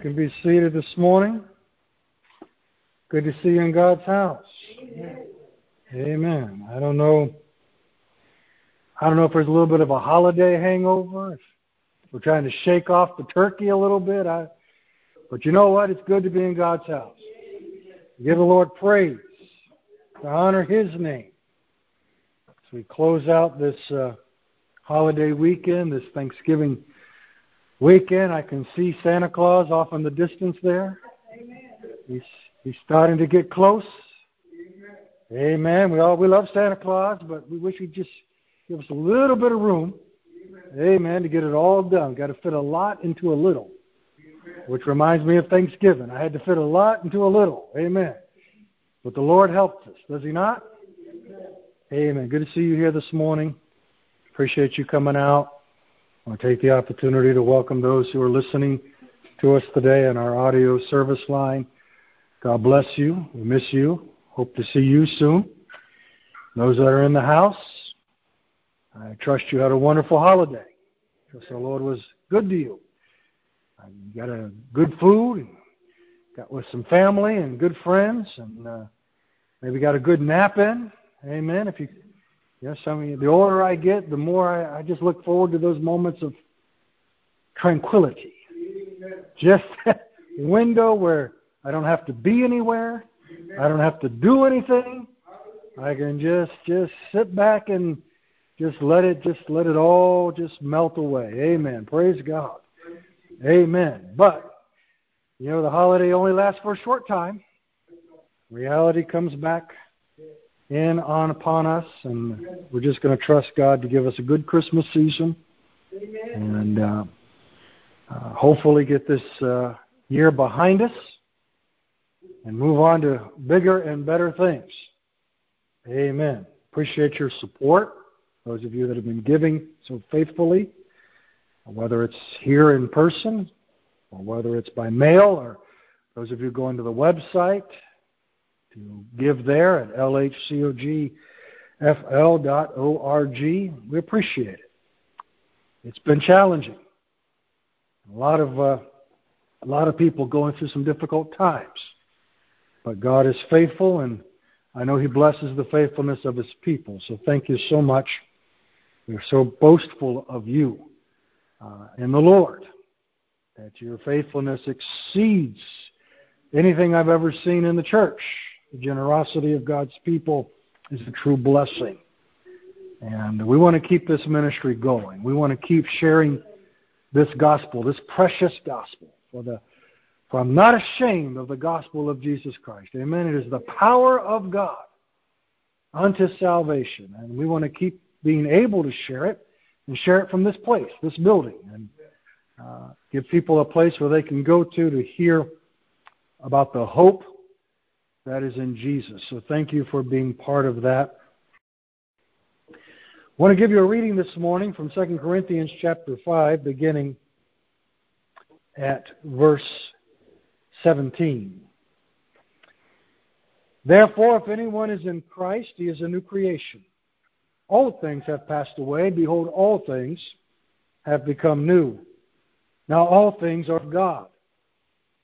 can be seated this morning. Good to see you in God's house. Amen. I don't know. I don't know if there's a little bit of a holiday hangover. We're trying to shake off the turkey a little bit. I, but you know what? It's good to be in God's house. Give the Lord praise to honor His name. As we close out this uh, holiday weekend, this Thanksgiving weekend. I can see Santa Claus off in the distance there. He's he's starting to get close. Amen. We all we love Santa Claus, but we wish he'd just give us a little bit of room. Amen, Amen to get it all done. Got to fit a lot into a little. Which reminds me of Thanksgiving. I had to fit a lot into a little. Amen. But the Lord helped us, does He not? Amen. Good to see you here this morning. Appreciate you coming out. I want to take the opportunity to welcome those who are listening to us today on our audio service line. God bless you. We miss you. Hope to see you soon. Those that are in the house, I trust you had a wonderful holiday. Trust the Lord was good to you. You got a good food, got with some family and good friends, and uh, maybe got a good nap in. Amen. If you Yes, I mean, the older I get, the more I, I just look forward to those moments of tranquility. Just that window where I don't have to be anywhere, I don't have to do anything. I can just just sit back and just let it just let it all just melt away. Amen. Praise God. Amen. But you know the holiday only lasts for a short time. Reality comes back in on upon us, and we're just going to trust God to give us a good Christmas season, and uh, uh, hopefully get this uh, year behind us, and move on to bigger and better things. Amen. Appreciate your support, those of you that have been giving so faithfully, whether it's here in person or whether it's by mail or those of you going to the website to give there at lhcogfl.org. We appreciate it. It's been challenging. A lot of uh, a lot of people going through some difficult times, but God is faithful, and I know He blesses the faithfulness of His people. So thank you so much. We're so boastful of you uh, in the Lord that your faithfulness exceeds anything I've ever seen in the church. The generosity of God's people is a true blessing. And we want to keep this ministry going. We want to keep sharing this gospel, this precious gospel. For, the, for I'm not ashamed of the gospel of Jesus Christ. Amen. It is the power of God unto salvation. And we want to keep being able to share it and share it from this place, this building, and uh, give people a place where they can go to to hear about the hope that is in Jesus. So thank you for being part of that. I want to give you a reading this morning from 2 Corinthians chapter 5, beginning at verse 17. Therefore, if anyone is in Christ, he is a new creation. All things have passed away. Behold, all things have become new. Now all things are of God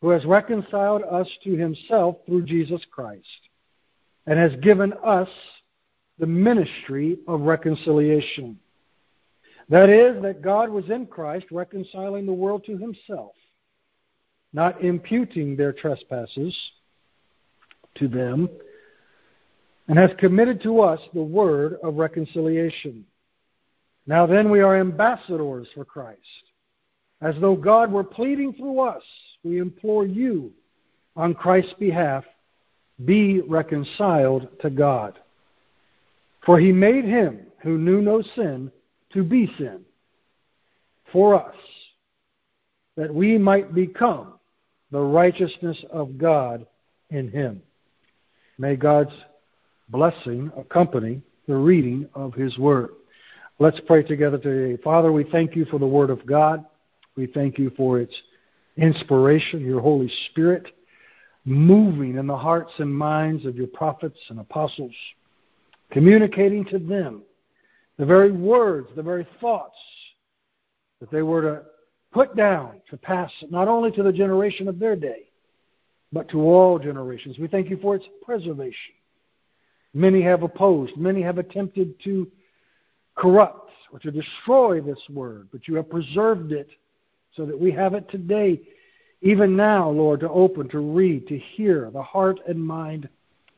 who has reconciled us to himself through Jesus Christ and has given us the ministry of reconciliation. That is, that God was in Christ reconciling the world to himself, not imputing their trespasses to them, and has committed to us the word of reconciliation. Now then, we are ambassadors for Christ as though God were pleading through us, we implore you on Christ's behalf, be reconciled to God. For he made him who knew no sin to be sin for us, that we might become the righteousness of God in him. May God's blessing accompany the reading of his word. Let's pray together today. Father, we thank you for the word of God. We thank you for its inspiration, your Holy Spirit moving in the hearts and minds of your prophets and apostles, communicating to them the very words, the very thoughts that they were to put down to pass not only to the generation of their day, but to all generations. We thank you for its preservation. Many have opposed, many have attempted to corrupt or to destroy this word, but you have preserved it so that we have it today, even now, Lord, to open, to read, to hear the heart and mind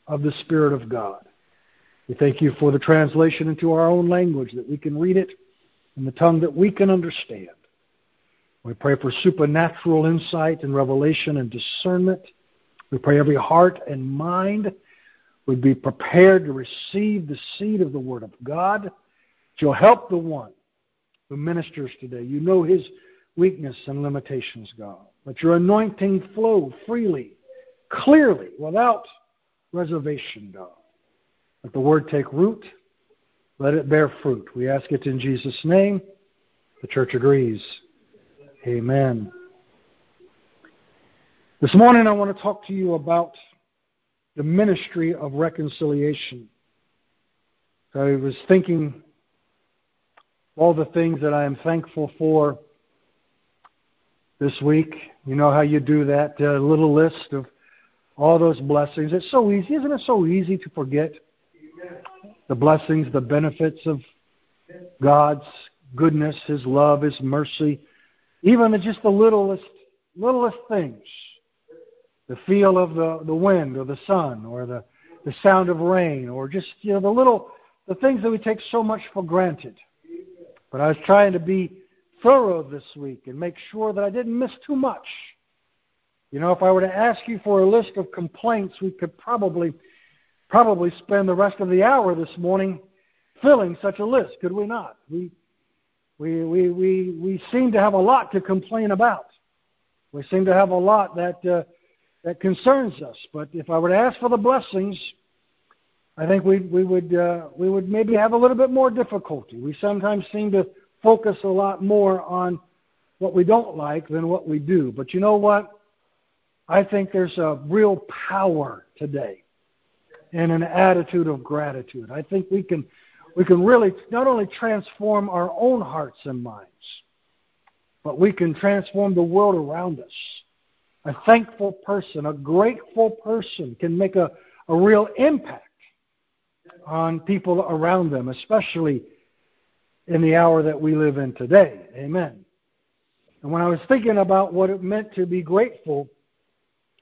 of the Spirit of God. We thank you for the translation into our own language that we can read it in the tongue that we can understand. We pray for supernatural insight and revelation and discernment. We pray every heart and mind would be prepared to receive the seed of the Word of God. You'll help the one who ministers today. You know his weakness and limitations, God. Let your anointing flow freely, clearly, without reservation, God. Let the Word take root. Let it bear fruit. We ask it in Jesus' name. The church agrees. Amen. This morning I want to talk to you about the ministry of reconciliation. I was thinking all the things that I am thankful for this week. You know how you do that uh, little list of all those blessings. It's so easy, isn't it? So easy to forget the blessings, the benefits of God's goodness, His love, His mercy, even just the littlest, littlest things the feel of the, the wind or the sun or the, the sound of rain or just you know the little the things that we take so much for granted. But I was trying to be thorough this week and make sure that I didn't miss too much. You know, if I were to ask you for a list of complaints, we could probably probably spend the rest of the hour this morning filling such a list, could we not? We we we we, we seem to have a lot to complain about. We seem to have a lot that uh, that concerns us. But if I were to ask for the blessings, I think we we would uh, we would maybe have a little bit more difficulty. We sometimes seem to focus a lot more on what we don't like than what we do. But you know what? I think there's a real power today in an attitude of gratitude. I think we can we can really not only transform our own hearts and minds, but we can transform the world around us. A thankful person, a grateful person can make a, a real impact on people around them, especially in the hour that we live in today. Amen. And when I was thinking about what it meant to be grateful,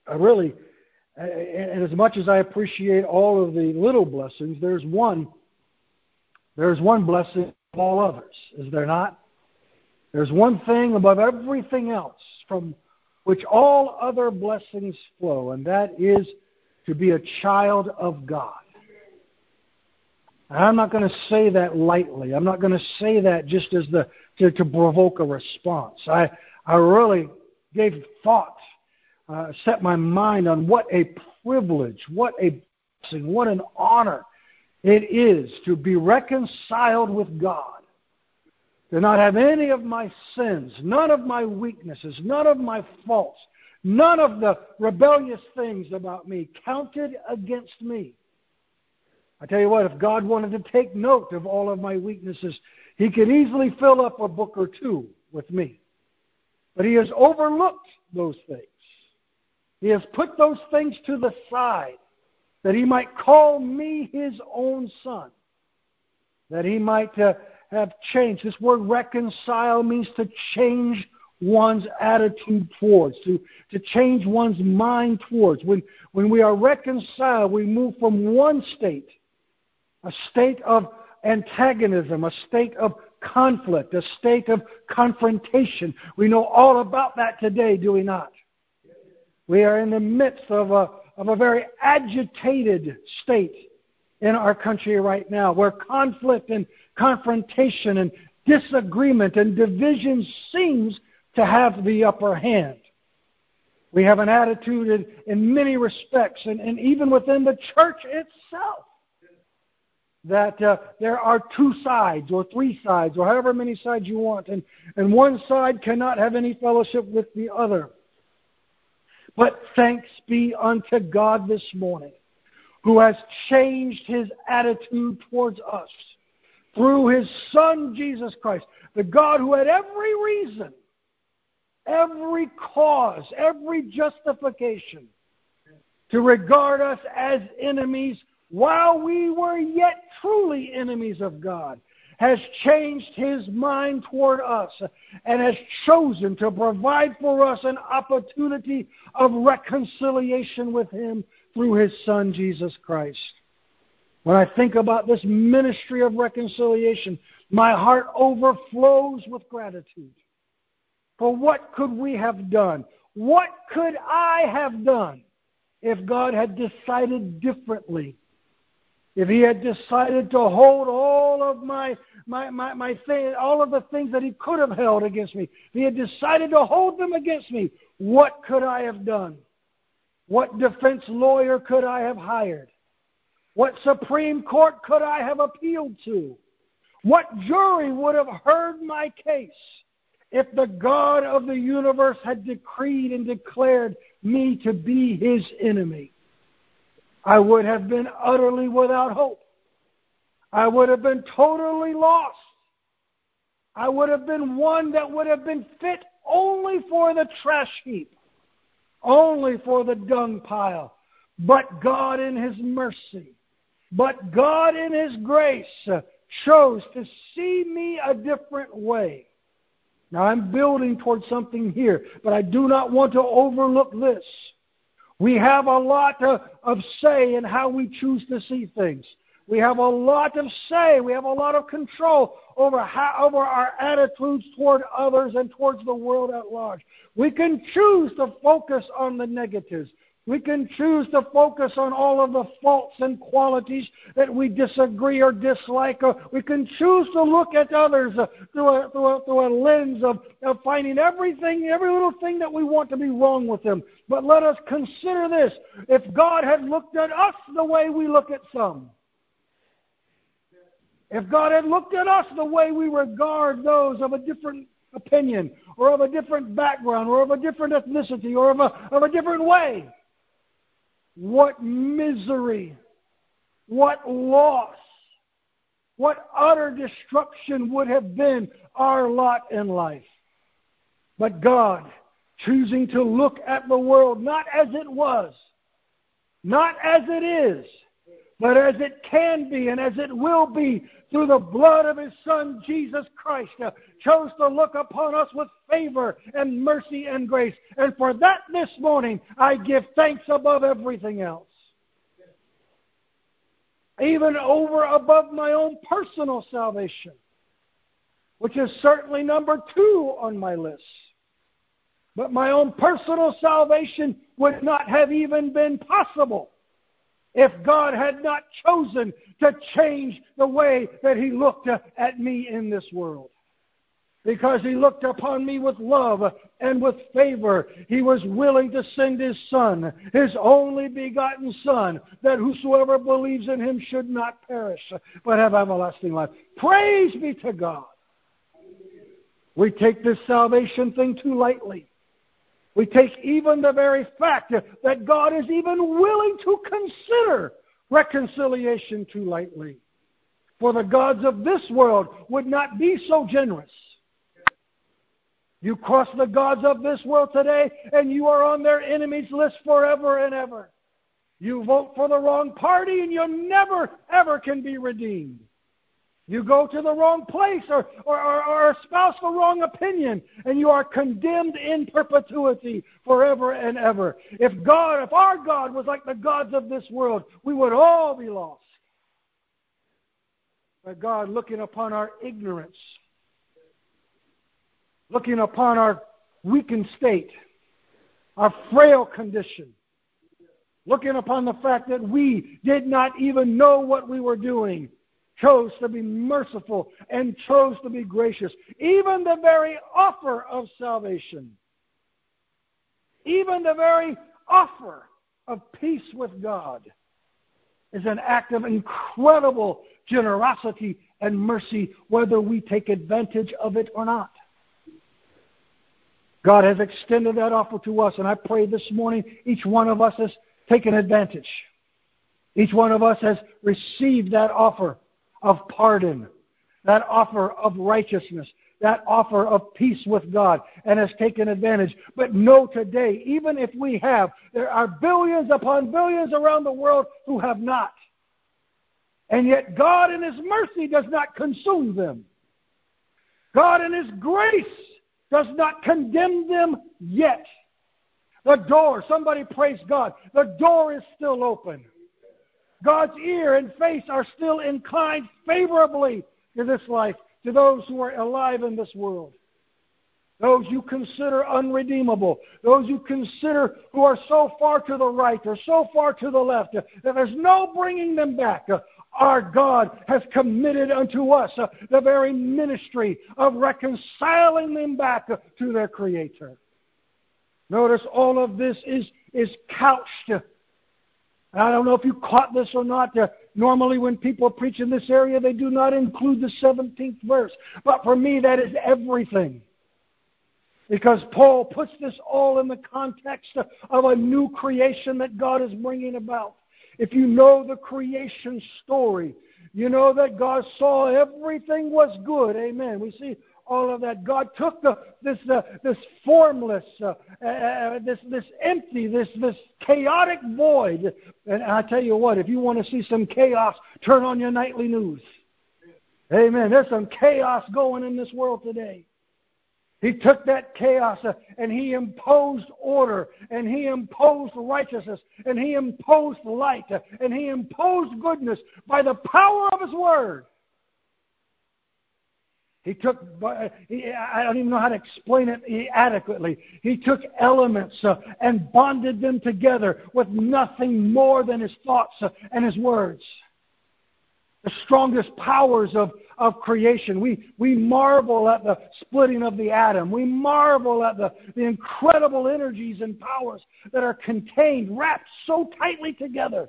I really, and as much as I appreciate all of the little blessings, there's one, there's one blessing of all others, is there not? There's one thing above everything else from which all other blessings flow, and that is to be a child of God. I'm not going to say that lightly. I'm not going to say that just as the to, to provoke a response. I I really gave thought, uh, set my mind on what a privilege, what a blessing, what an honor it is to be reconciled with God to not have any of my sins, none of my weaknesses, none of my faults, none of the rebellious things about me counted against me. I tell you what, if God wanted to take note of all of my weaknesses, He could easily fill up a book or two with me. But He has overlooked those things. He has put those things to the side that He might call me His own Son, that He might uh, have changed. This word reconcile means to change one's attitude towards, to, to change one's mind towards. When, when we are reconciled, we move from one state, a state of antagonism, a state of conflict, a state of confrontation. We know all about that today, do we not? We are in the midst of a, of a very agitated state in our country right now, where conflict and confrontation and disagreement and division seems to have the upper hand. We have an attitude in, in many respects, and, and, even within the church itself, that uh, there are two sides or three sides or however many sides you want, and, and one side cannot have any fellowship with the other. But thanks be unto God this morning, who has changed his attitude towards us through his Son, Jesus Christ, the God who had every reason every cause, every justification to regard us as enemies while we were yet truly enemies of God, has changed his mind toward us and has chosen to provide for us an opportunity of reconciliation with him through his Son, Jesus Christ. When I think about this ministry of reconciliation, my heart overflows with gratitude. For what could we have done? What could I have done if God had decided differently? If He had decided to hold all of my my my, my thing, all of the things that He could have held against me, if He had decided to hold them against me, what could I have done? What defense lawyer could I have hired? What Supreme Court could I have appealed to? What jury would have heard my case if the God of the universe had decreed and declared me to be his enemy? I would have been utterly without hope. I would have been totally lost. I would have been one that would have been fit only for the trash heap, only for the dung pile. But God, in His mercy, but God, in His grace, uh, chose to see me a different way. Now, I'm building towards something here, but I do not want to overlook this. We have a lot of, of say in how we choose to see things. We have a lot of say. We have a lot of control over how, over our attitudes toward others and towards the world at large. We can choose to focus on the negatives. We can choose to focus on all of the faults and qualities that we disagree or dislike. Or we can choose to look at others uh, through, a, through, a, through a lens of, of finding everything, every little thing that we want to be wrong with them. But let us consider this. If God had looked at us the way we look at some, if God had looked at us the way we regard those of a different opinion, or of a different background, or of a different ethnicity, or of a, of a different way, what misery, what loss, what utter destruction would have been our lot in life. But God, choosing to look at the world not as it was, not as it is, but as it can be and as it will be through the blood of His Son, Jesus Christ, uh, chose to look upon us with favor and mercy and grace. And for that this morning, I give thanks above everything else. Even over above my own personal salvation, which is certainly number two on my list. But my own personal salvation would not have even been possible if God had not chosen to change the way that He looked at me in this world. Because He looked upon me with love and with favor, He was willing to send His Son, His only begotten Son, that whosoever believes in Him should not perish, but have everlasting life. Praise be to God. We take this salvation thing too lightly. We take even the very fact that God is even willing to consider reconciliation too lightly. For the gods of this world would not be so generous. You cross the gods of this world today, and you are on their enemies list forever and ever. You vote for the wrong party, and you never, ever can be redeemed. You go to the wrong place or, or, or, or, espouse the wrong opinion, and you are condemned in perpetuity forever and ever. If God, if our God was like the gods of this world, we would all be lost. But God, looking upon our ignorance, looking upon our weakened state, our frail condition, looking upon the fact that we did not even know what we were doing chose to be merciful and chose to be gracious. Even the very offer of salvation, even the very offer of peace with God is an act of incredible generosity and mercy, whether we take advantage of it or not. God has extended that offer to us, and I pray this morning each one of us has taken advantage. Each one of us has received that offer of pardon, that offer of righteousness, that offer of peace with God and has taken advantage. But know today, even if we have, there are billions upon billions around the world who have not. And yet God in His mercy does not consume them. God in His grace does not condemn them yet. The door, somebody praise God, the door is still open. God's ear and face are still inclined favorably to this life, to those who are alive in this world. Those you consider unredeemable, those you consider who are so far to the right or so far to the left uh, that there's no bringing them back. Uh, our God has committed unto us uh, the very ministry of reconciling them back to their Creator. Notice all of this is, is couched I don't know if you caught this or not. Uh, normally, when people preach in this area, they do not include the 17th verse. But for me, that is everything. Because Paul puts this all in the context of a new creation that God is bringing about. If you know the creation story, you know that God saw everything was good. Amen. We see all of that. God took the, this, uh, this formless, uh, uh, uh, this, this empty, this, this chaotic void. And I tell you what, if you want to see some chaos, turn on your nightly news. Amen. There's some chaos going in this world today. He took that chaos uh, and he imposed order and he imposed righteousness and he imposed light uh, and he imposed goodness by the power of his word. He took, I don't even know how to explain it adequately. He took elements uh, and bonded them together with nothing more than his thoughts uh, and his words. The strongest powers of, of creation. We, we marvel at the splitting of the atom. We marvel at the, the incredible energies and powers that are contained, wrapped so tightly together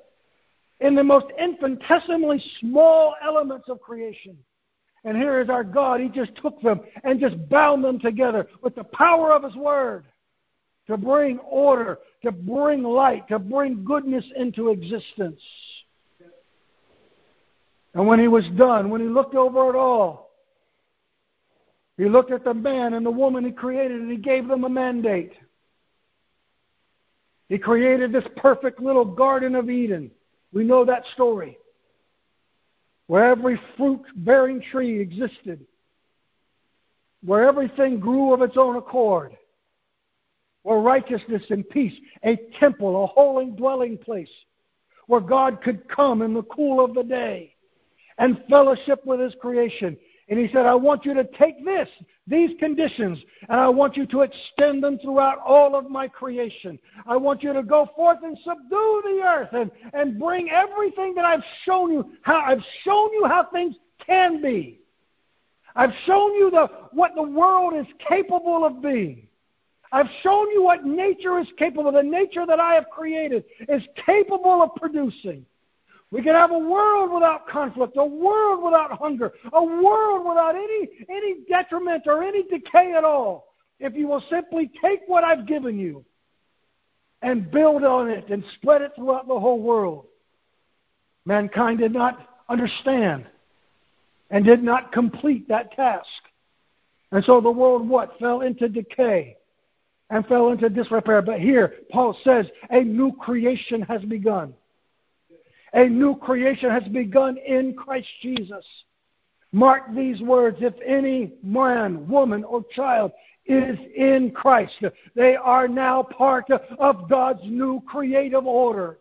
in the most infinitesimally small elements of creation. And here is our God. He just took them and just bound them together with the power of His Word to bring order, to bring light, to bring goodness into existence. And when He was done, when He looked over it all, He looked at the man and the woman He created and He gave them a mandate. He created this perfect little Garden of Eden. We know that story where every fruit bearing tree existed, where everything grew of its own accord, where righteousness and peace, a temple, a holy dwelling place, where God could come in the cool of the day and fellowship with His creation and he said, I want you to take this, these conditions, and I want you to extend them throughout all of my creation. I want you to go forth and subdue the earth and, and bring everything that I've shown you, how I've shown you how things can be. I've shown you the, what the world is capable of being. I've shown you what nature is capable, the nature that I have created is capable of producing. We can have a world without conflict, a world without hunger, a world without any, any detriment or any decay at all. If you will simply take what I've given you and build on it and spread it throughout the whole world. Mankind did not understand and did not complete that task. And so the world what? Fell into decay and fell into disrepair. But here, Paul says, a new creation has begun. A new creation has begun in Christ Jesus. Mark these words if any man, woman, or child is in Christ, they are now part of God's new creative order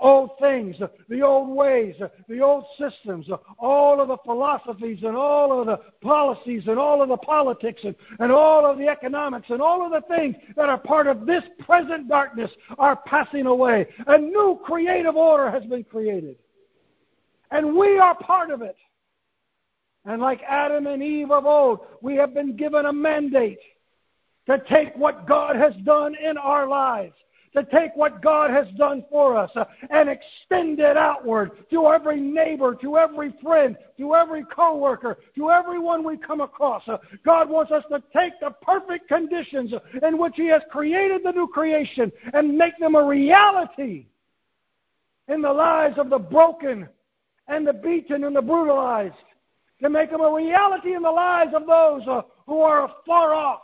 old things, the old ways, the old systems, all of the philosophies and all of the policies and all of the politics and, and all of the economics and all of the things that are part of this present darkness are passing away. A new creative order has been created. And we are part of it. And like Adam and Eve of old, we have been given a mandate to take what God has done in our lives to take what God has done for us uh, and extend it outward to every neighbor, to every friend, to every coworker, to everyone we come across. Uh, God wants us to take the perfect conditions in which He has created the new creation and make them a reality in the lives of the broken and the beaten and the brutalized to make them a reality in the lives of those uh, who are far off.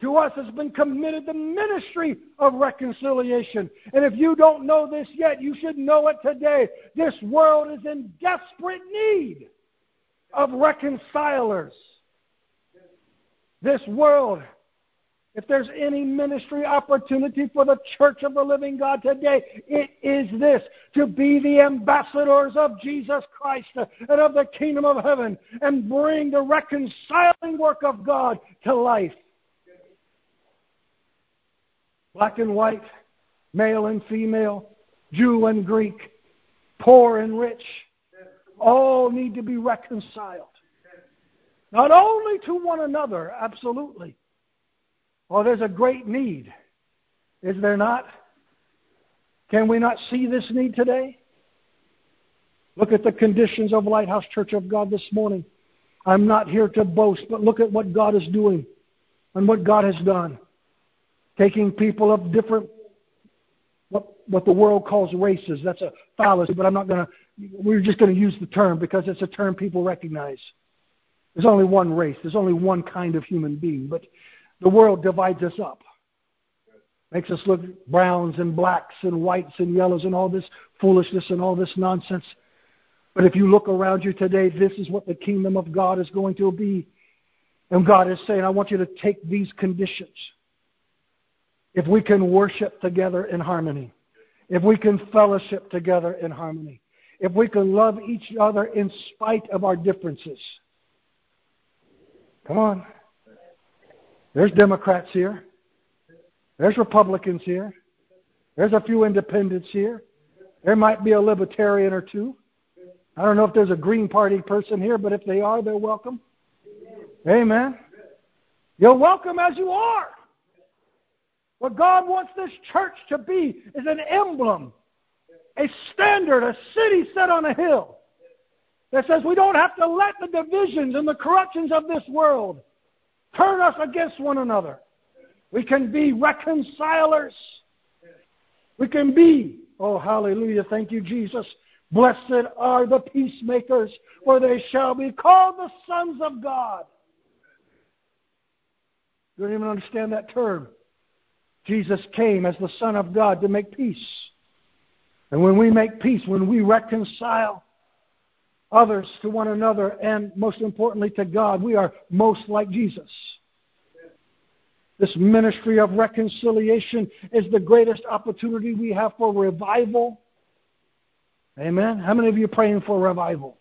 To us has been committed the ministry of reconciliation. And if you don't know this yet, you should know it today. This world is in desperate need of reconcilers. This world if there's any ministry opportunity for the church of the living God today, it is this to be the ambassadors of Jesus Christ and of the kingdom of heaven and bring the reconciling work of God to life. Black and white, male and female, Jew and Greek, poor and rich, all need to be reconciled. Not only to one another, absolutely, Oh, there's a great need. Is there not? Can we not see this need today? Look at the conditions of Lighthouse Church of God this morning. I'm not here to boast, but look at what God is doing and what God has done. Taking people of different, what, what the world calls races. That's a fallacy, but I'm not to, we're just to use the term because it's a term people recognize. There's only one race, there's only one kind of human being. But the world divides us up. Makes us look browns and blacks and whites and yellows and all this foolishness and all this nonsense. But if you look around you today, this is what the kingdom of God is going to be. And God is saying, I want you to take these conditions. If we can worship together in harmony, if we can fellowship together in harmony, if we can love each other in spite of our differences. Come on. There's Democrats here. There's Republicans here. There's a few independents here. There might be a libertarian or two. I don't know if there's a Green Party person here, but if they are, they're welcome. Amen. You're welcome as you are. What God wants this church to be is an emblem, a standard, a city set on a hill that says we don't have to let the divisions and the corruptions of this world turn us against one another. We can be reconcilers. We can be, oh, hallelujah, thank you, Jesus. Blessed are the peacemakers, for they shall be called the sons of God. You don't even understand that term. Jesus came as the Son of God to make peace. And when we make peace, when we reconcile, others to one another, and most importantly to God. We are most like Jesus. This ministry of reconciliation is the greatest opportunity we have for revival. Amen. How many of you are praying for revival?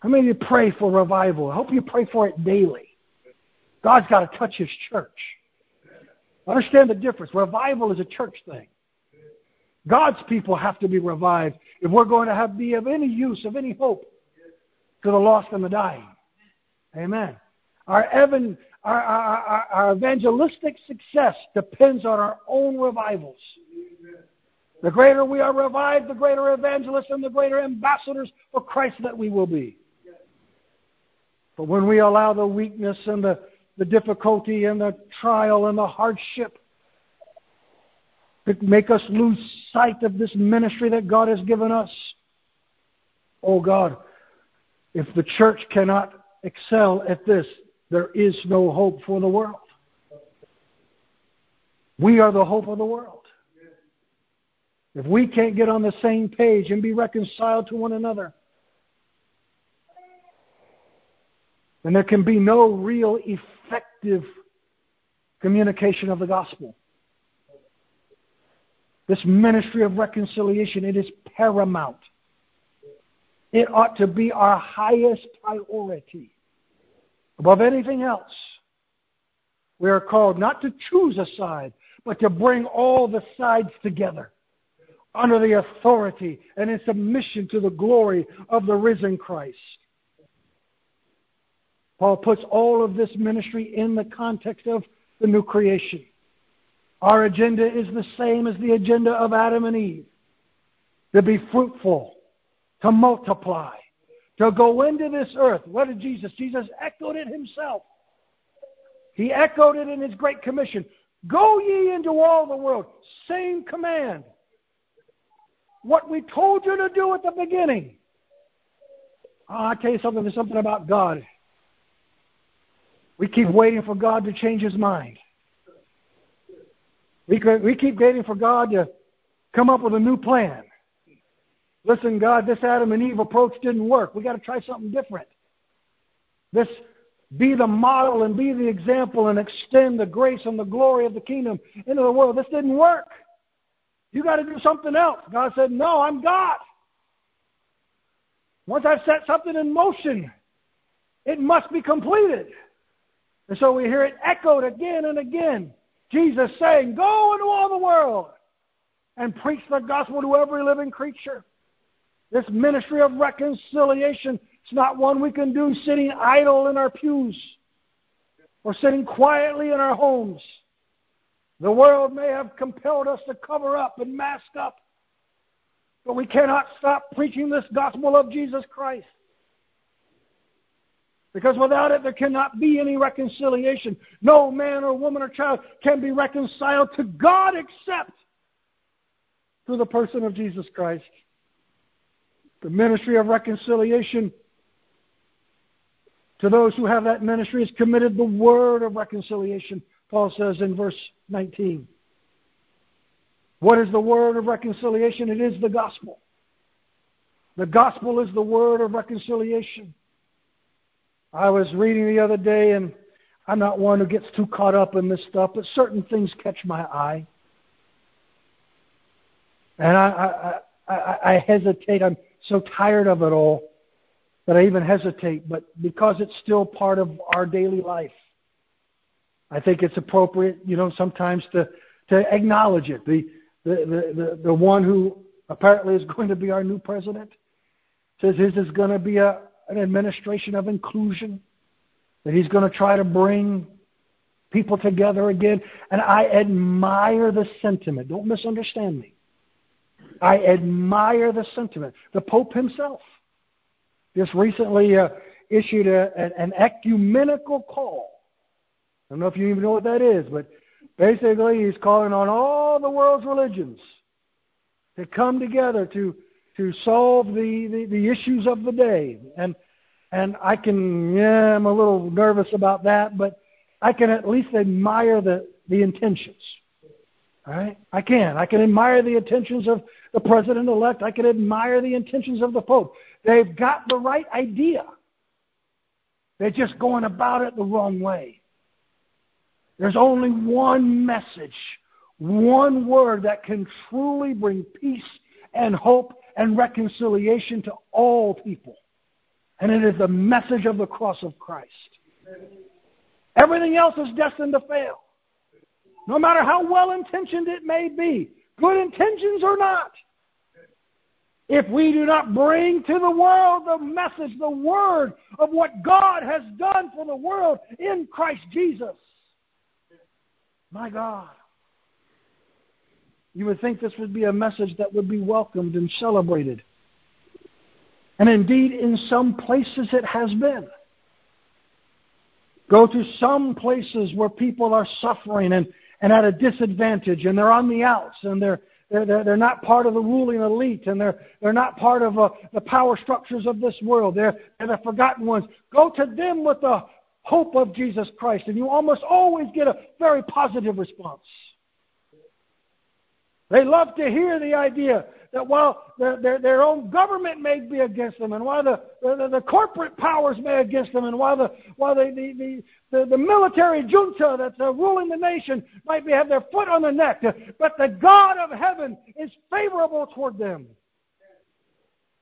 How many of you pray for revival? I hope you pray for it daily. God's got to touch His church. Understand the difference. Revival is a church thing. God's people have to be revived if we're going to have be of any use, of any hope to the lost and the dying. Amen. Our, evan, our, our, our evangelistic success depends on our own revivals. The greater we are revived, the greater evangelists and the greater ambassadors for Christ that we will be. But when we allow the weakness and the, the difficulty and the trial and the hardship that make us lose sight of this ministry that God has given us. Oh God, if the church cannot excel at this, there is no hope for the world. We are the hope of the world. If we can't get on the same page and be reconciled to one another, then there can be no real effective communication of the gospel. This ministry of reconciliation, it is paramount. It ought to be our highest priority above anything else. We are called not to choose a side, but to bring all the sides together under the authority and in submission to the glory of the risen Christ. Paul puts all of this ministry in the context of the new creation. Our agenda is the same as the agenda of Adam and Eve to be fruitful, to multiply, to go into this earth. What did Jesus? Jesus echoed it himself. He echoed it in his Great Commission Go ye into all the world. Same command. What we told you to do at the beginning. Oh, I tell you something. There's something about God. We keep waiting for God to change His mind. We, we keep waiting for God to come up with a new plan. Listen, God, this Adam and Eve approach didn't work. We got to try something different. This be the model and be the example and extend the grace and the glory of the kingdom into the world. This didn't work. You got to do something else. God said, No, I'm God. Once I've set something in motion, it must be completed. And so we hear it echoed again and again. Jesus saying, Go into all the world and preach the gospel to every living creature. This ministry of reconciliation is not one we can do sitting idle in our pews or sitting quietly in our homes. The world may have compelled us to cover up and mask up, but we cannot stop preaching this gospel of Jesus Christ. Because without it, there cannot be any reconciliation. No man or woman or child can be reconciled to God except through the person of Jesus Christ. The ministry of reconciliation to those who have that ministry is committed the word of reconciliation, Paul says in verse 19. What is the word of reconciliation? It is the gospel. The gospel is the word of reconciliation. I was reading the other day, and I'm not one who gets too caught up in this stuff, but certain things catch my eye. And I, I, I, I hesitate. I'm so tired of it all that I even hesitate. But because it's still part of our daily life, I think it's appropriate, you know, sometimes to, to acknowledge it. The, the, the, the, the one who apparently is going to be our new president says his is going to be a, an administration of inclusion, that he's going to try to bring people together again. And I admire the sentiment. Don't misunderstand me. I admire the sentiment. The Pope himself just recently uh, issued a, an ecumenical call. I don't know if you even know what that is, but basically he's calling on all the world's religions to come together to to solve the, the, the issues of the day. And and I can yeah, I'm a little nervous about that, but I can at least admire the, the intentions. Right? I can. I can admire the intentions of the president elect. I can admire the intentions of the Pope. They've got the right idea. They're just going about it the wrong way. There's only one message, one word that can truly bring peace and hope and reconciliation to all people. And it is the message of the cross of Christ. Everything else is destined to fail. No matter how well intentioned it may be, good intentions or not. If we do not bring to the world the message, the word of what God has done for the world in Christ Jesus, my God, you would think this would be a message that would be welcomed and celebrated. And indeed, in some places it has been. Go to some places where people are suffering and, and at a disadvantage, and they're on the outs, and they're, they're, they're, not part of the ruling elite, and they're, they're not part of uh, the power structures of this world. They're, they're the forgotten ones. Go to them with the hope of Jesus Christ, and you almost always get a very positive response. They love to hear the idea that while their, their, their own government may be against them, and while the, the, the corporate powers may be against them, and while the, while the, the, the, the military junta that's uh, ruling the nation might be, have their foot on the neck, but the God of heaven is favorable toward them.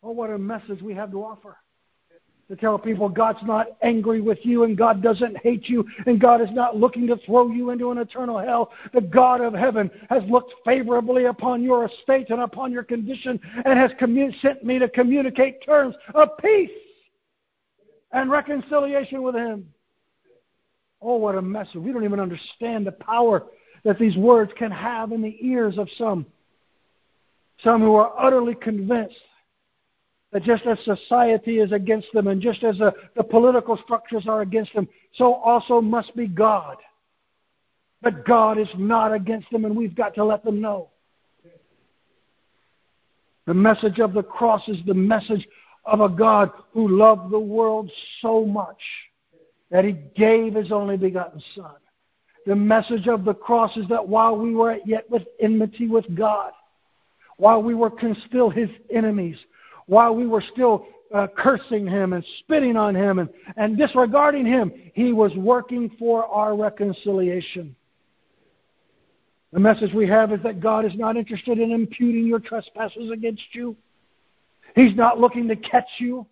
Oh, what a message we have to offer to tell people God's not angry with you and God doesn't hate you and God is not looking to throw you into an eternal hell. The God of heaven has looked favorably upon your estate and upon your condition and has commun- sent me to communicate terms of peace and reconciliation with Him. Oh, what a message. We don't even understand the power that these words can have in the ears of some. Some who are utterly convinced that just as society is against them and just as the, the political structures are against them, so also must be God. But God is not against them, and we've got to let them know. The message of the cross is the message of a God who loved the world so much that he gave his only begotten Son. The message of the cross is that while we were yet with enmity with God, while we were still his enemies, while we were still uh, cursing him and spitting on him and, and disregarding him, he was working for our reconciliation. The message we have is that God is not interested in imputing your trespasses against you. He's not looking to catch you.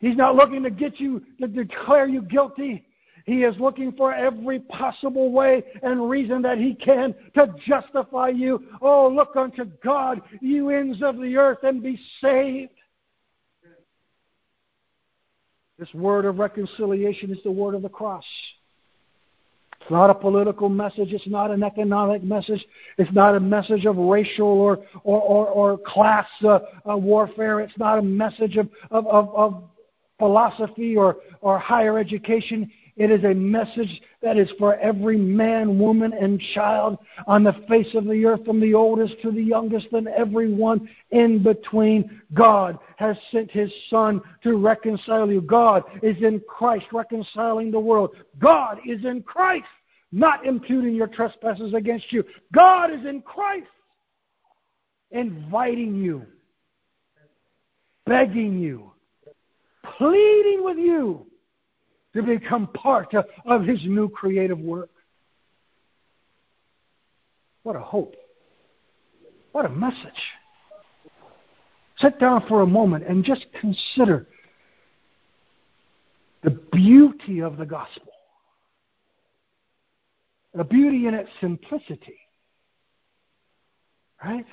He's not looking to get you to declare you guilty. He is looking for every possible way and reason that he can to justify you. Oh, look unto God, you ends of the earth, and be saved. This word of reconciliation is the word of the cross. It's not a political message. It's not an economic message. It's not a message of racial or, or, or, or class uh, uh, warfare. It's not a message of, of, of, of philosophy or, or higher education. It is a message that is for every man, woman, and child on the face of the earth, from the oldest to the youngest, and everyone in between. God has sent His Son to reconcile you. God is in Christ reconciling the world. God is in Christ not imputing your trespasses against you. God is in Christ inviting you, begging you, pleading with you to become part of, His new creative work. What a hope. What a message. Sit down for a moment and just consider the beauty of the gospel, the beauty in its simplicity. Right?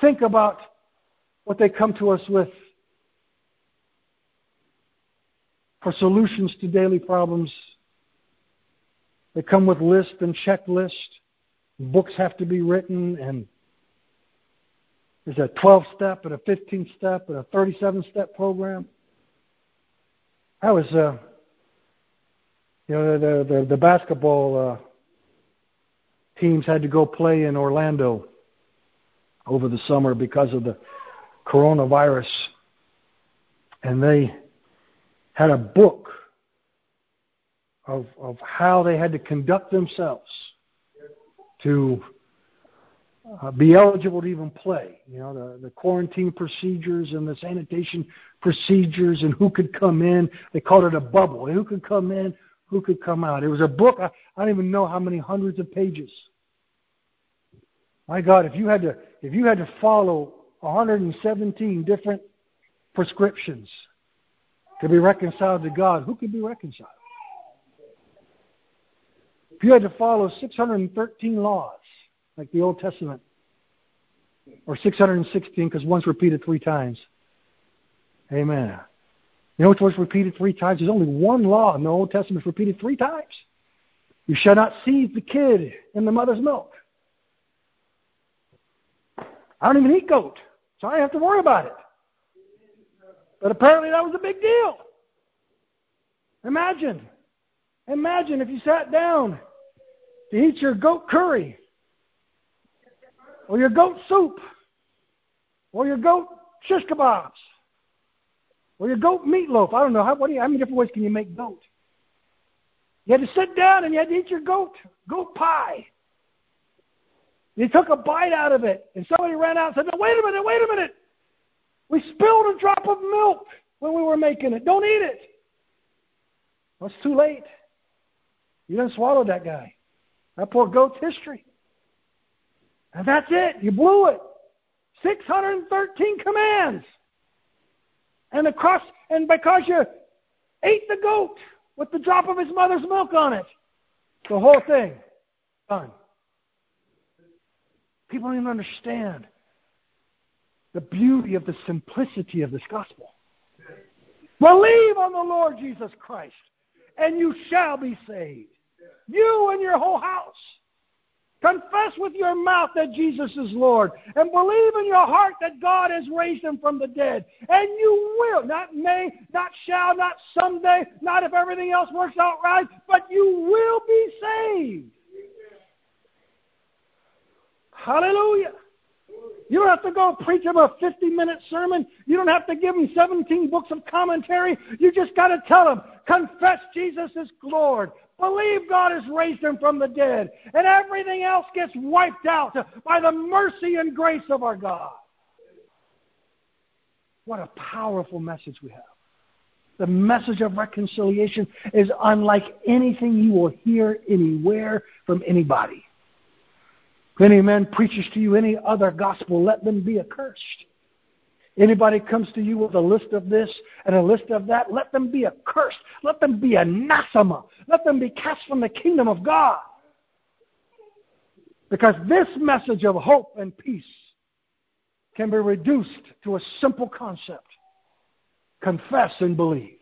Think about what they come to us with for solutions to daily problems. They come with lists and checklists. Books have to be written, and there's a 12 step and a 15 step and a 37 step program. I was, uh, you know, the, the, the basketball uh, teams had to go play in Orlando over the summer because of the coronavirus. And they had a book of, of how they had to conduct themselves to uh, be eligible to even play. You know, the, the quarantine procedures and the sanitation procedures and who could come in. They called it a bubble. Who could come in, who could come out. It was a book, I, I don't even know how many hundreds of pages. My God, if you had to if you had to follow 117 different prescriptions to be reconciled to God, who could be reconciled? If you had to follow 613 laws, like the Old Testament, or 616 because one's repeated three times. Amen. You know which was repeated three times? There's only one law in the Old Testament repeated three times. You shall not seize the kid in the mother's milk. I don't even eat goat, so I don't have to worry about it. But apparently that was a big deal. Imagine, imagine if you sat down to eat your goat curry, or your goat soup, or your goat shish kebabs, or your goat meatloaf. I don't know how, what do you, how many different ways can you make goat? You had to sit down and you had to eat your goat goat pie. You took a bite out of it, and somebody ran out and said, "No, wait a minute, wait a minute! We spilled a drop of milk when we were making it. Don't eat it. Well, it's too late. You done swallowed that guy. That poor goat's history. And that's it. You blew it. 613 commands. And across, and because you ate the goat with the drop of his mother's milk on it, the whole thing done. People don't even understand the beauty of the simplicity of this gospel. Believe on the Lord Jesus Christ, and you shall be saved. You and your whole house. Confess with your mouth that Jesus is Lord, and believe in your heart that God has raised him from the dead. And you will, not may, not shall, not someday, not if everything else works out right, but you will be saved. Hallelujah. You don't have to go preach him a 50 minute sermon. You don't have to give him 17 books of commentary. You just got to tell him, confess Jesus is Lord. Believe God has raised him from the dead. And everything else gets wiped out by the mercy and grace of our God. What a powerful message we have. The message of reconciliation is unlike anything you will hear anywhere from anybody. If any man preaches to you any other gospel, let them be accursed. Anybody comes to you with a list of this and a list of that, let them be accursed. Let them be anathema. Let them be cast from the kingdom of God. Because this message of hope and peace can be reduced to a simple concept confess and believe.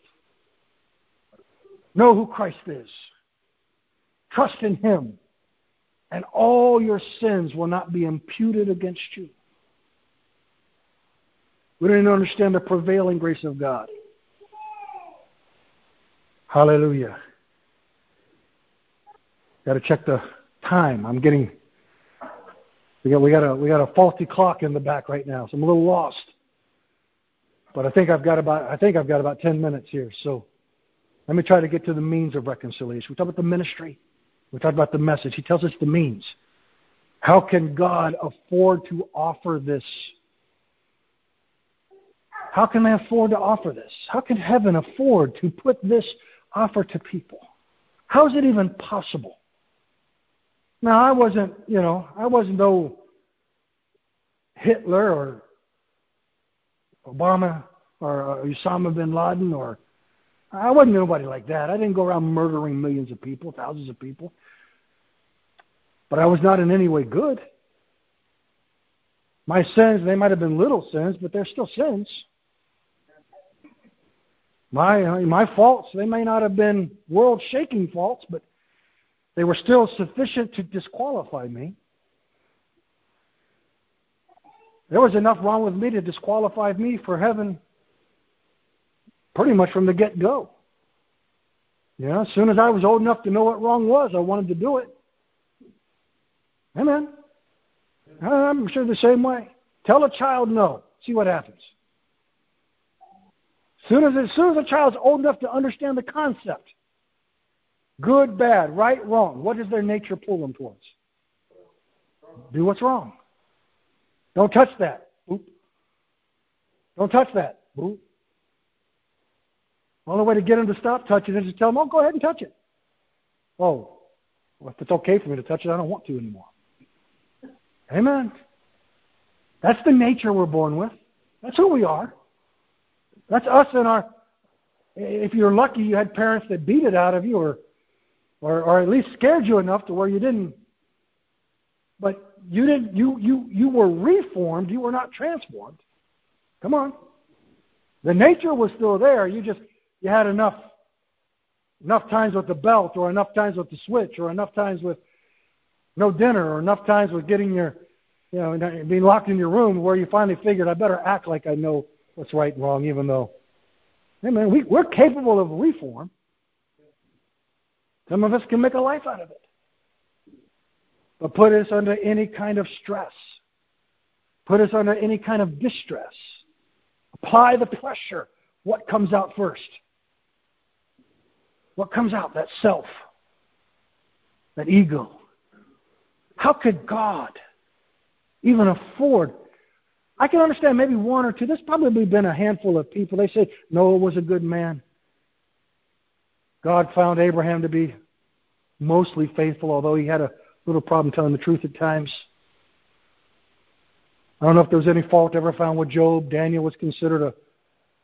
Know who Christ is. Trust in Him and all your sins will not be imputed against you. We don't even understand the prevailing grace of God. Hallelujah. Got to check the time. I'm getting we got we got a we got a faulty clock in the back right now, so I'm a little lost. But I think I've got about I think I've got about ten minutes here. So let me try to get to the means of reconciliation. We talk about the ministry. We talked about the message. He tells us the means. How can God afford to offer this? How can they afford to offer this? How can heaven afford to put this offer to people? How is it even possible? Now, I wasn't, you know, I wasn't no Hitler or Obama or uh, Osama bin Laden or I wasn't nobody like that. I didn't go around murdering millions of people, thousands of people. But I was not in any way good. My sins, they might have been little sins, but they're still sins. My my faults, they may not have been world-shaking faults, but they were still sufficient to disqualify me. There was enough wrong with me to disqualify me for heaven pretty much from the get go. You know, as soon as I was old enough to know what wrong was, I wanted to do it. Amen. I'm sure the same way. Tell a child no. See what happens. Soon as, as soon as a child's old enough to understand the concept, good, bad, right, wrong, what does their nature pull them towards? Do what's wrong. Don't touch that. Oop. Don't touch that. Oop. The only way to get them to stop touching is to tell them, oh, go ahead and touch it. Oh, well, if it's okay for me to touch it, I don't want to anymore. Amen. That's the nature we're born with. That's who we are. That's us and our. If you're lucky, you had parents that beat it out of you, or, or, or at least scared you enough to where you didn't. But you didn't. You you you were reformed. You were not transformed. Come on. The nature was still there. You just you had enough enough times with the belt or enough times with the switch or enough times with no dinner or enough times with getting your you know being locked in your room where you finally figured I better act like I know what's right and wrong even though hey man we, we're capable of reform. Some of us can make a life out of it. But put us under any kind of stress. Put us under any kind of distress. Apply the pressure. What comes out first what comes out? That self, that ego. How could God even afford? I can understand maybe one or two. There's probably been a handful of people. They say Noah was a good man. God found Abraham to be mostly faithful, although he had a little problem telling the truth at times. I don't know if there was any fault ever found with Job. Daniel was considered a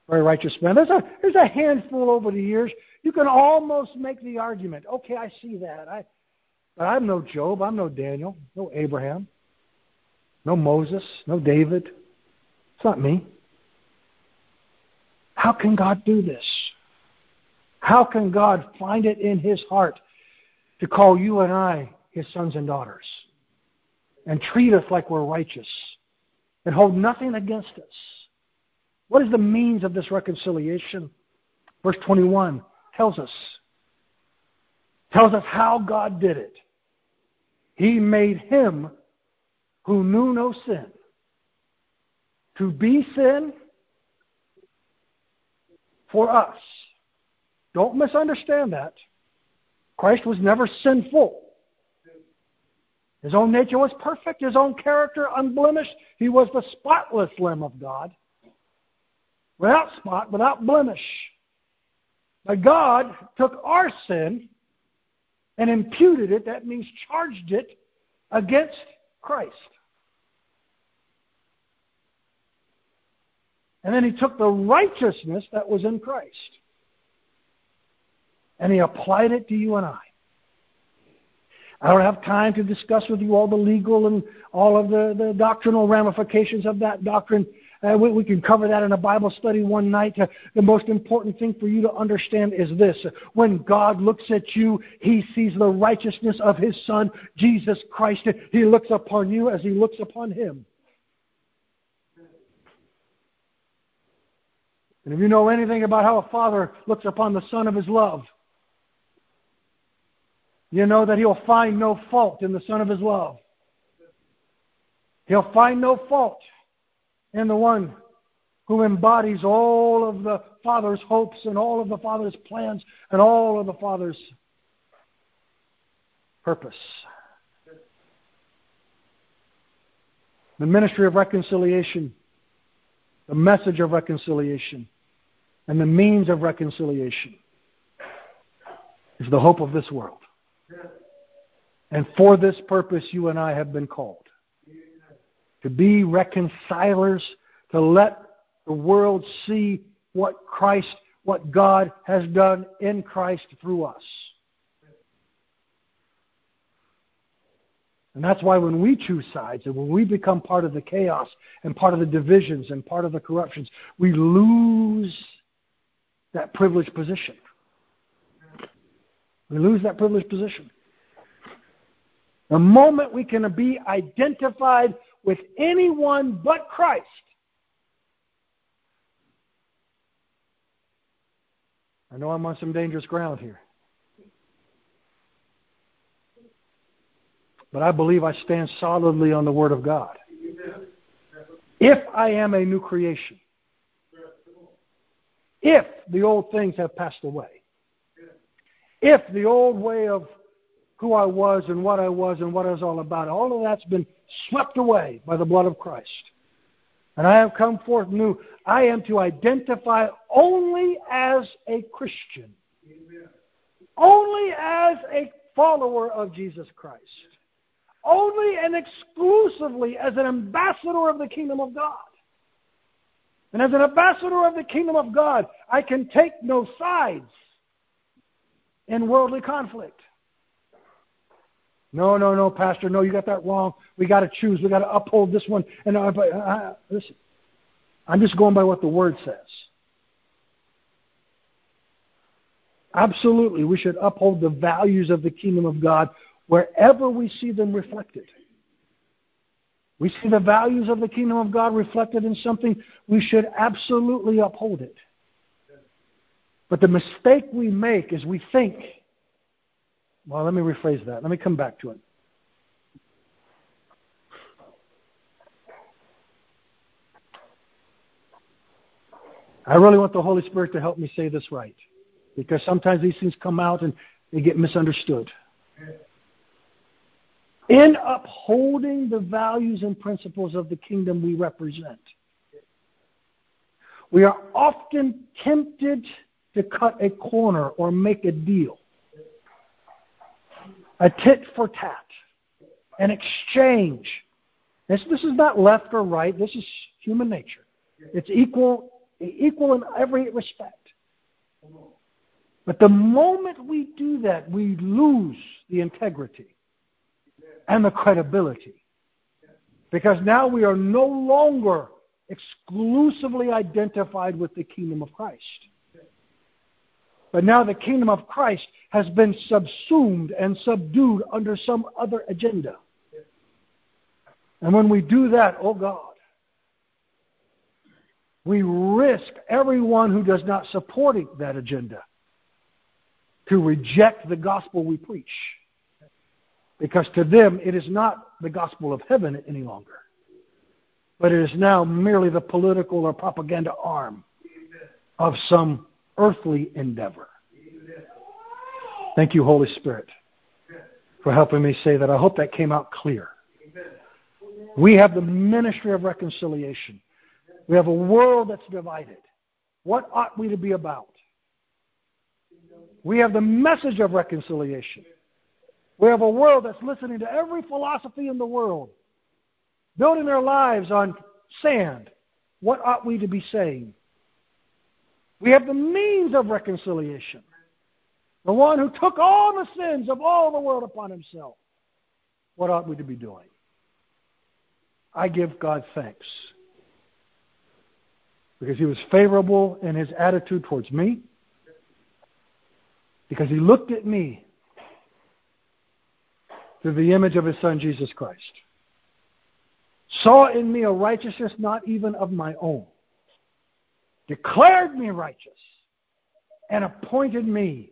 very righteous man. There's a, there's a handful over the years. You can almost make the argument, okay, I see that. I, but I'm no Job. I'm no Daniel. No Abraham. No Moses. No David. It's not me. How can God do this? How can God find it in His heart to call you and I His sons and daughters and treat us like we're righteous and hold nothing against us? What is the means of this reconciliation? Verse 21 tells us. Tells us how God did it. He made him who knew no sin to be sin for us. Don't misunderstand that. Christ was never sinful. His own nature was perfect, his own character unblemished. He was the spotless Lamb of God, without spot, without blemish. But God took our sin and imputed it, that means charged it, against Christ. And then he took the righteousness that was in Christ and he applied it to you and I. I don't have time to discuss with you all the legal and all of the, the doctrinal ramifications of that doctrine. Uh, we, we, can cover that in a Bible study one night. Uh, the most important thing for you to understand is this. When God looks at you, He sees the righteousness of His Son, Jesus Christ. He looks upon you as He looks upon Him. And if you know anything about how a father looks upon the son of his love, you know that he'll find no fault in the son of his love. He'll find no fault in the one who embodies all of the Father's hopes and all of the Father's plans and all of the Father's purpose. The ministry of reconciliation, the message of reconciliation, and the means of reconciliation is the hope of this world. And for this purpose, you and I have been called to be reconcilers, to let the world see what Christ, what God has done in Christ through us. And that's why when we choose sides and when we become part of the chaos and part of the divisions and part of the corruptions, we lose that privileged position. We lose that privileged position. The moment we can be identified with anyone but Christ, I know I'm on some dangerous ground here. But I believe I stand solidly on the Word of God. If I am a new creation, if the old things have passed away, if the old way of who I was and what I was and what I was all about, all of that's been swept away by the blood of Christ. And I have come forth new. I am to identify only as a Christian, only as a follower of Jesus Christ, only and exclusively as an ambassador of the kingdom of God. And as an ambassador of the kingdom of God, I can take no sides in worldly conflict. No, no, no, Pastor. No, you got that wrong. We got to choose. We got to uphold this one. And uh, uh, listen, I'm just going by what the Word says. Absolutely, we should uphold the values of the kingdom of God wherever we see them reflected. We see the values of the kingdom of God reflected in something, we should absolutely uphold it. But the mistake we make is we think, well, let me rephrase that. Let me come back to it. I really want the Holy Spirit to help me say this right. Because sometimes these things come out and they get misunderstood in upholding the values and principles of the kingdom we represent. We are often tempted to cut a corner or make a deal, a tit for tat, an exchange. This, this is not left or right, this is human nature. It's equal, equal in every respect. But the moment we do that, we lose the integrity and the credibility. Because now we are no longer exclusively identified with the kingdom of Christ. But now the kingdom of Christ has been subsumed and subdued under some other agenda. And when we do that, oh God, we risk everyone who does not support that agenda to reject the gospel we preach. Because to them, it is not the gospel of heaven any longer, but it is now merely the political or propaganda arm of some earthly endeavor. Thank you, Holy Spirit, for helping me say that. I hope that came out clear. We have the ministry of reconciliation. We have a world that's divided. What ought we to be about? We have the message of reconciliation. We have a world that's listening to every philosophy in the world, building their lives on sand. What ought we to be saying? We have the means of reconciliation. The one who took all the sins of all the world upon himself. What ought we to be doing? I give God thanks because he was favorable in his attitude towards me, because he looked at me through the image of his son Jesus Christ, saw in me a righteousness not even of my own, declared me righteous, and appointed me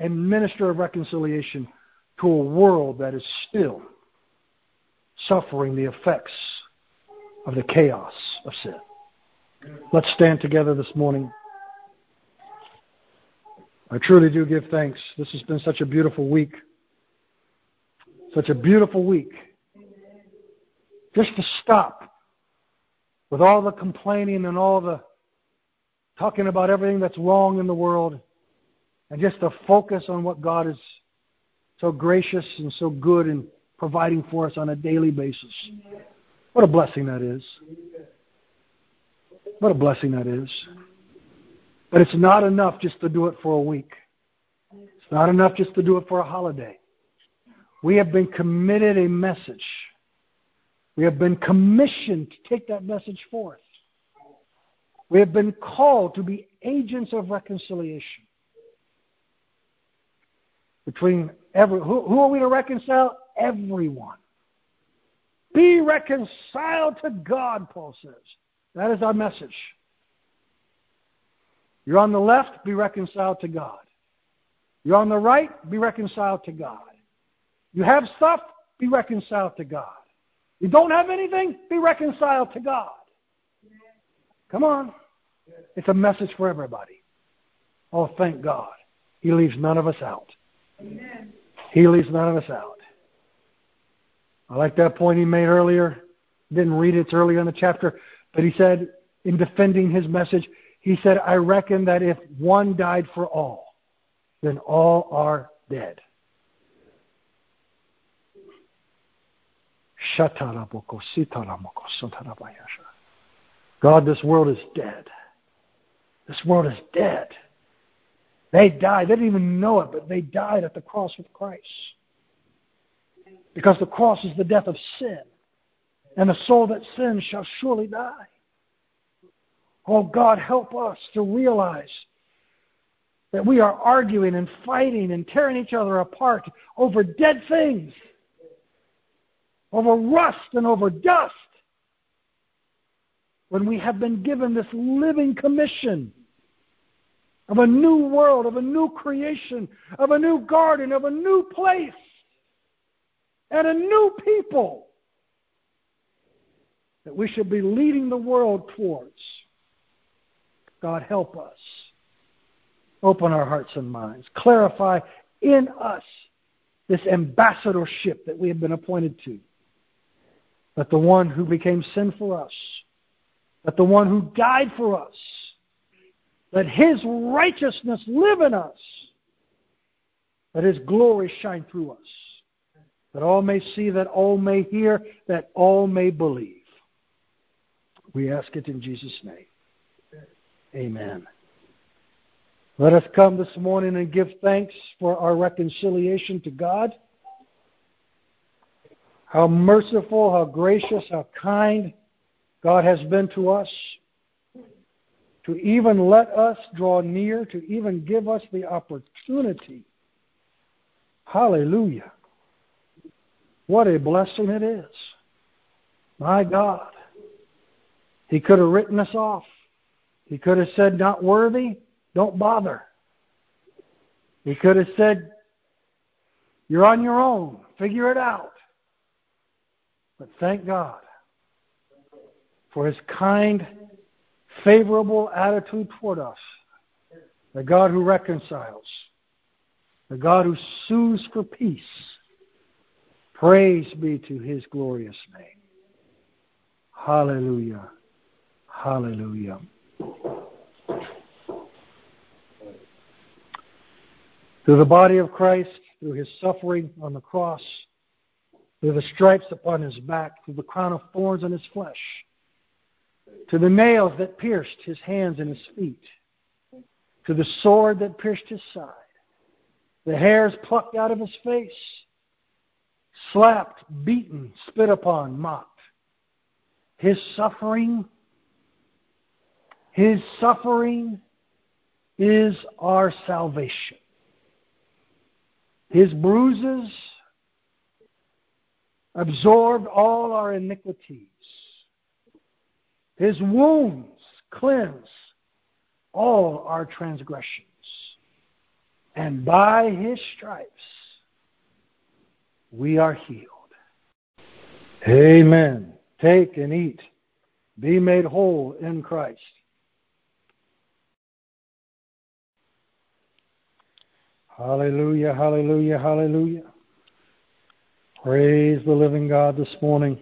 a minister of reconciliation to a world that is still suffering the effects of the chaos of sin. Let's stand together this morning. I truly do give thanks. This has been such a beautiful week. Such a beautiful week. Just to stop with all the complaining and all the talking about everything that's wrong in the world and just to focus on what God is so gracious and so good in providing for us on a daily basis. What a blessing that is. What a blessing that is. But it's not enough just to do it for a week. It's not enough just to do it for a holiday. We have been committed a message. We have been commissioned to take that message forth. We have been called to be agents of reconciliation. Between every who, who are we to reconcile? Everyone. Be reconciled to God, Paul says. That is our message. You're on the left, be reconciled to God. You're on the right, be reconciled to God. You have stuff, be reconciled to God. You don't have anything, be reconciled to God. Come on. It's a message for everybody. Oh, thank God. He leaves none of us out. Amen. He leaves none of us out. I like that point he made earlier. Didn't read it, it's earlier in the chapter. But he said, in defending his message, he said, I reckon that if one died for all, then all are dead. God, this world is dead. This world is dead. They died. They didn't even know it, but they died at the cross with Christ. Because the cross is the death of sin and the soul that sins shall surely die. Oh God, help us to realize that we are arguing and fighting and tearing each other apart over dead things, over rust and over dust, when we have been given this living commission of a new world, of a new creation, of a new garden, of a new place, and a new people that we should be leading the world towards. God, help us. Open our hearts and minds. Clarify in us this ambassadorship that we have been appointed to. That the one who became sin for us, that the one who died for us, that his righteousness live in us, that his glory shine through us, that all may see, that all may hear, that all may believe. We ask it in Jesus' name. Amen. Let us come this morning and give thanks for our reconciliation to God. How merciful, how gracious, how kind God has been to us. To even let us draw near, to even give us the opportunity. Hallelujah. What a blessing it is. My God. He could have written us off. He could have said, Not worthy, don't bother. He could have said, You're on your own, figure it out. But thank God for his kind, favorable attitude toward us. The God who reconciles, the God who sues for peace. Praise be to his glorious name. Hallelujah. Hallelujah. Through the body of Christ, through his suffering on the cross, through the stripes upon his back, through the crown of thorns on his flesh, to the nails that pierced his hands and his feet, to the sword that pierced his side, the hairs plucked out of his face, slapped, beaten, spit upon, mocked. His suffering, his suffering is our salvation. His bruises absorbed all our iniquities. His wounds cleanse all our transgressions. And by his stripes we are healed. Amen. Take and eat. Be made whole in Christ. Hallelujah, hallelujah, hallelujah. Praise the living God this morning.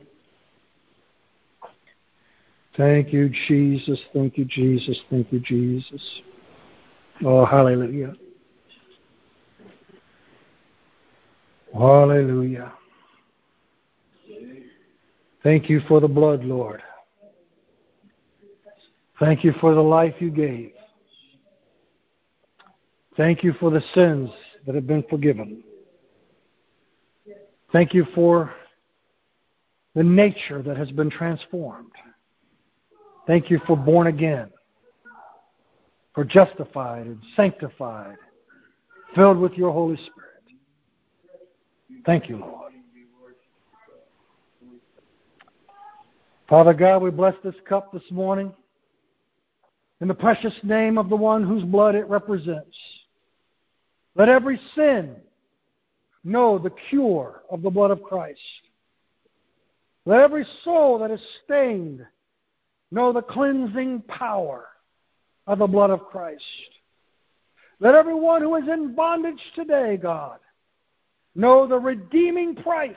Thank you, Jesus. Thank you, Jesus. Thank you, Jesus. Oh, hallelujah. Hallelujah. Thank you for the blood, Lord. Thank you for the life you gave. Thank you for the sins that have been forgiven. Thank you for the nature that has been transformed. Thank you for born again, for justified and sanctified, filled with your Holy Spirit. Thank you, Lord. Father God, we bless this cup this morning in the precious name of the one whose blood it represents. Let every sin know the cure of the blood of Christ. Let every soul that is stained know the cleansing power of the blood of Christ. Let everyone who is in bondage today, God, know the redeeming price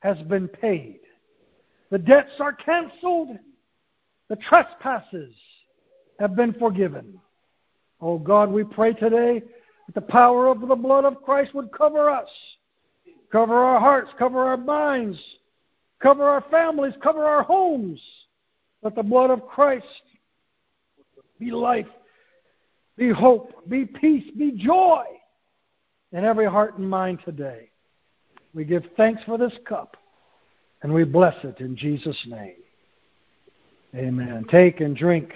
has been paid. The debts are canceled. The trespasses have been forgiven. Oh God, we pray today that the power of the blood of Christ would cover us, cover our hearts, cover our minds, cover our families, cover our homes. Let the blood of Christ be life, be hope, be peace, be joy in every heart and mind today. We give thanks for this cup and we bless it in Jesus' name. Amen. Take and drink.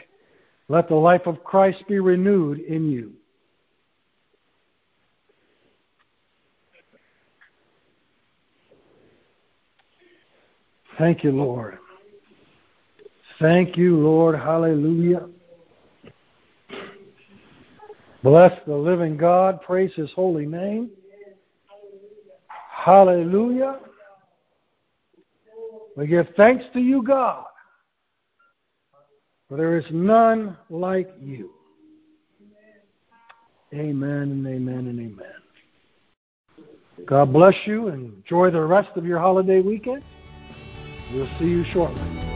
Let the life of Christ be renewed in you. Thank you, Lord. Thank you, Lord. Hallelujah. Bless the living God. Praise his holy name. Hallelujah. We give thanks to you, God, for there is none like you. Amen and amen and amen. God bless you enjoy the rest of your holiday weekend. We'll see you shortly.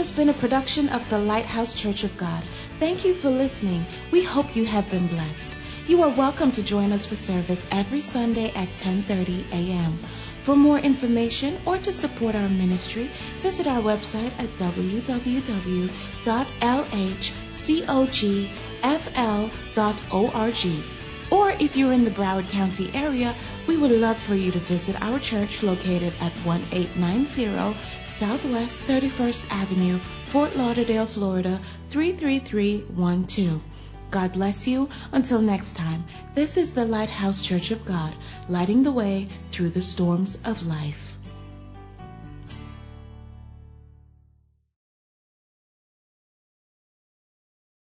Has been a production of the Lighthouse Church of God. Thank you for listening. We hope you have been blessed. You are welcome to join us for service every Sunday at 10:30 a.m. For more information or to support our ministry, visit our website at www.lhcogfl.org. Or if you're in the Broward County area, we would love for you to visit our church located at 1890 Southwest 31st Avenue, Fort Lauderdale, Florida 33312. God bless you. Until next time, this is the Lighthouse Church of God, lighting the way through the storms of life.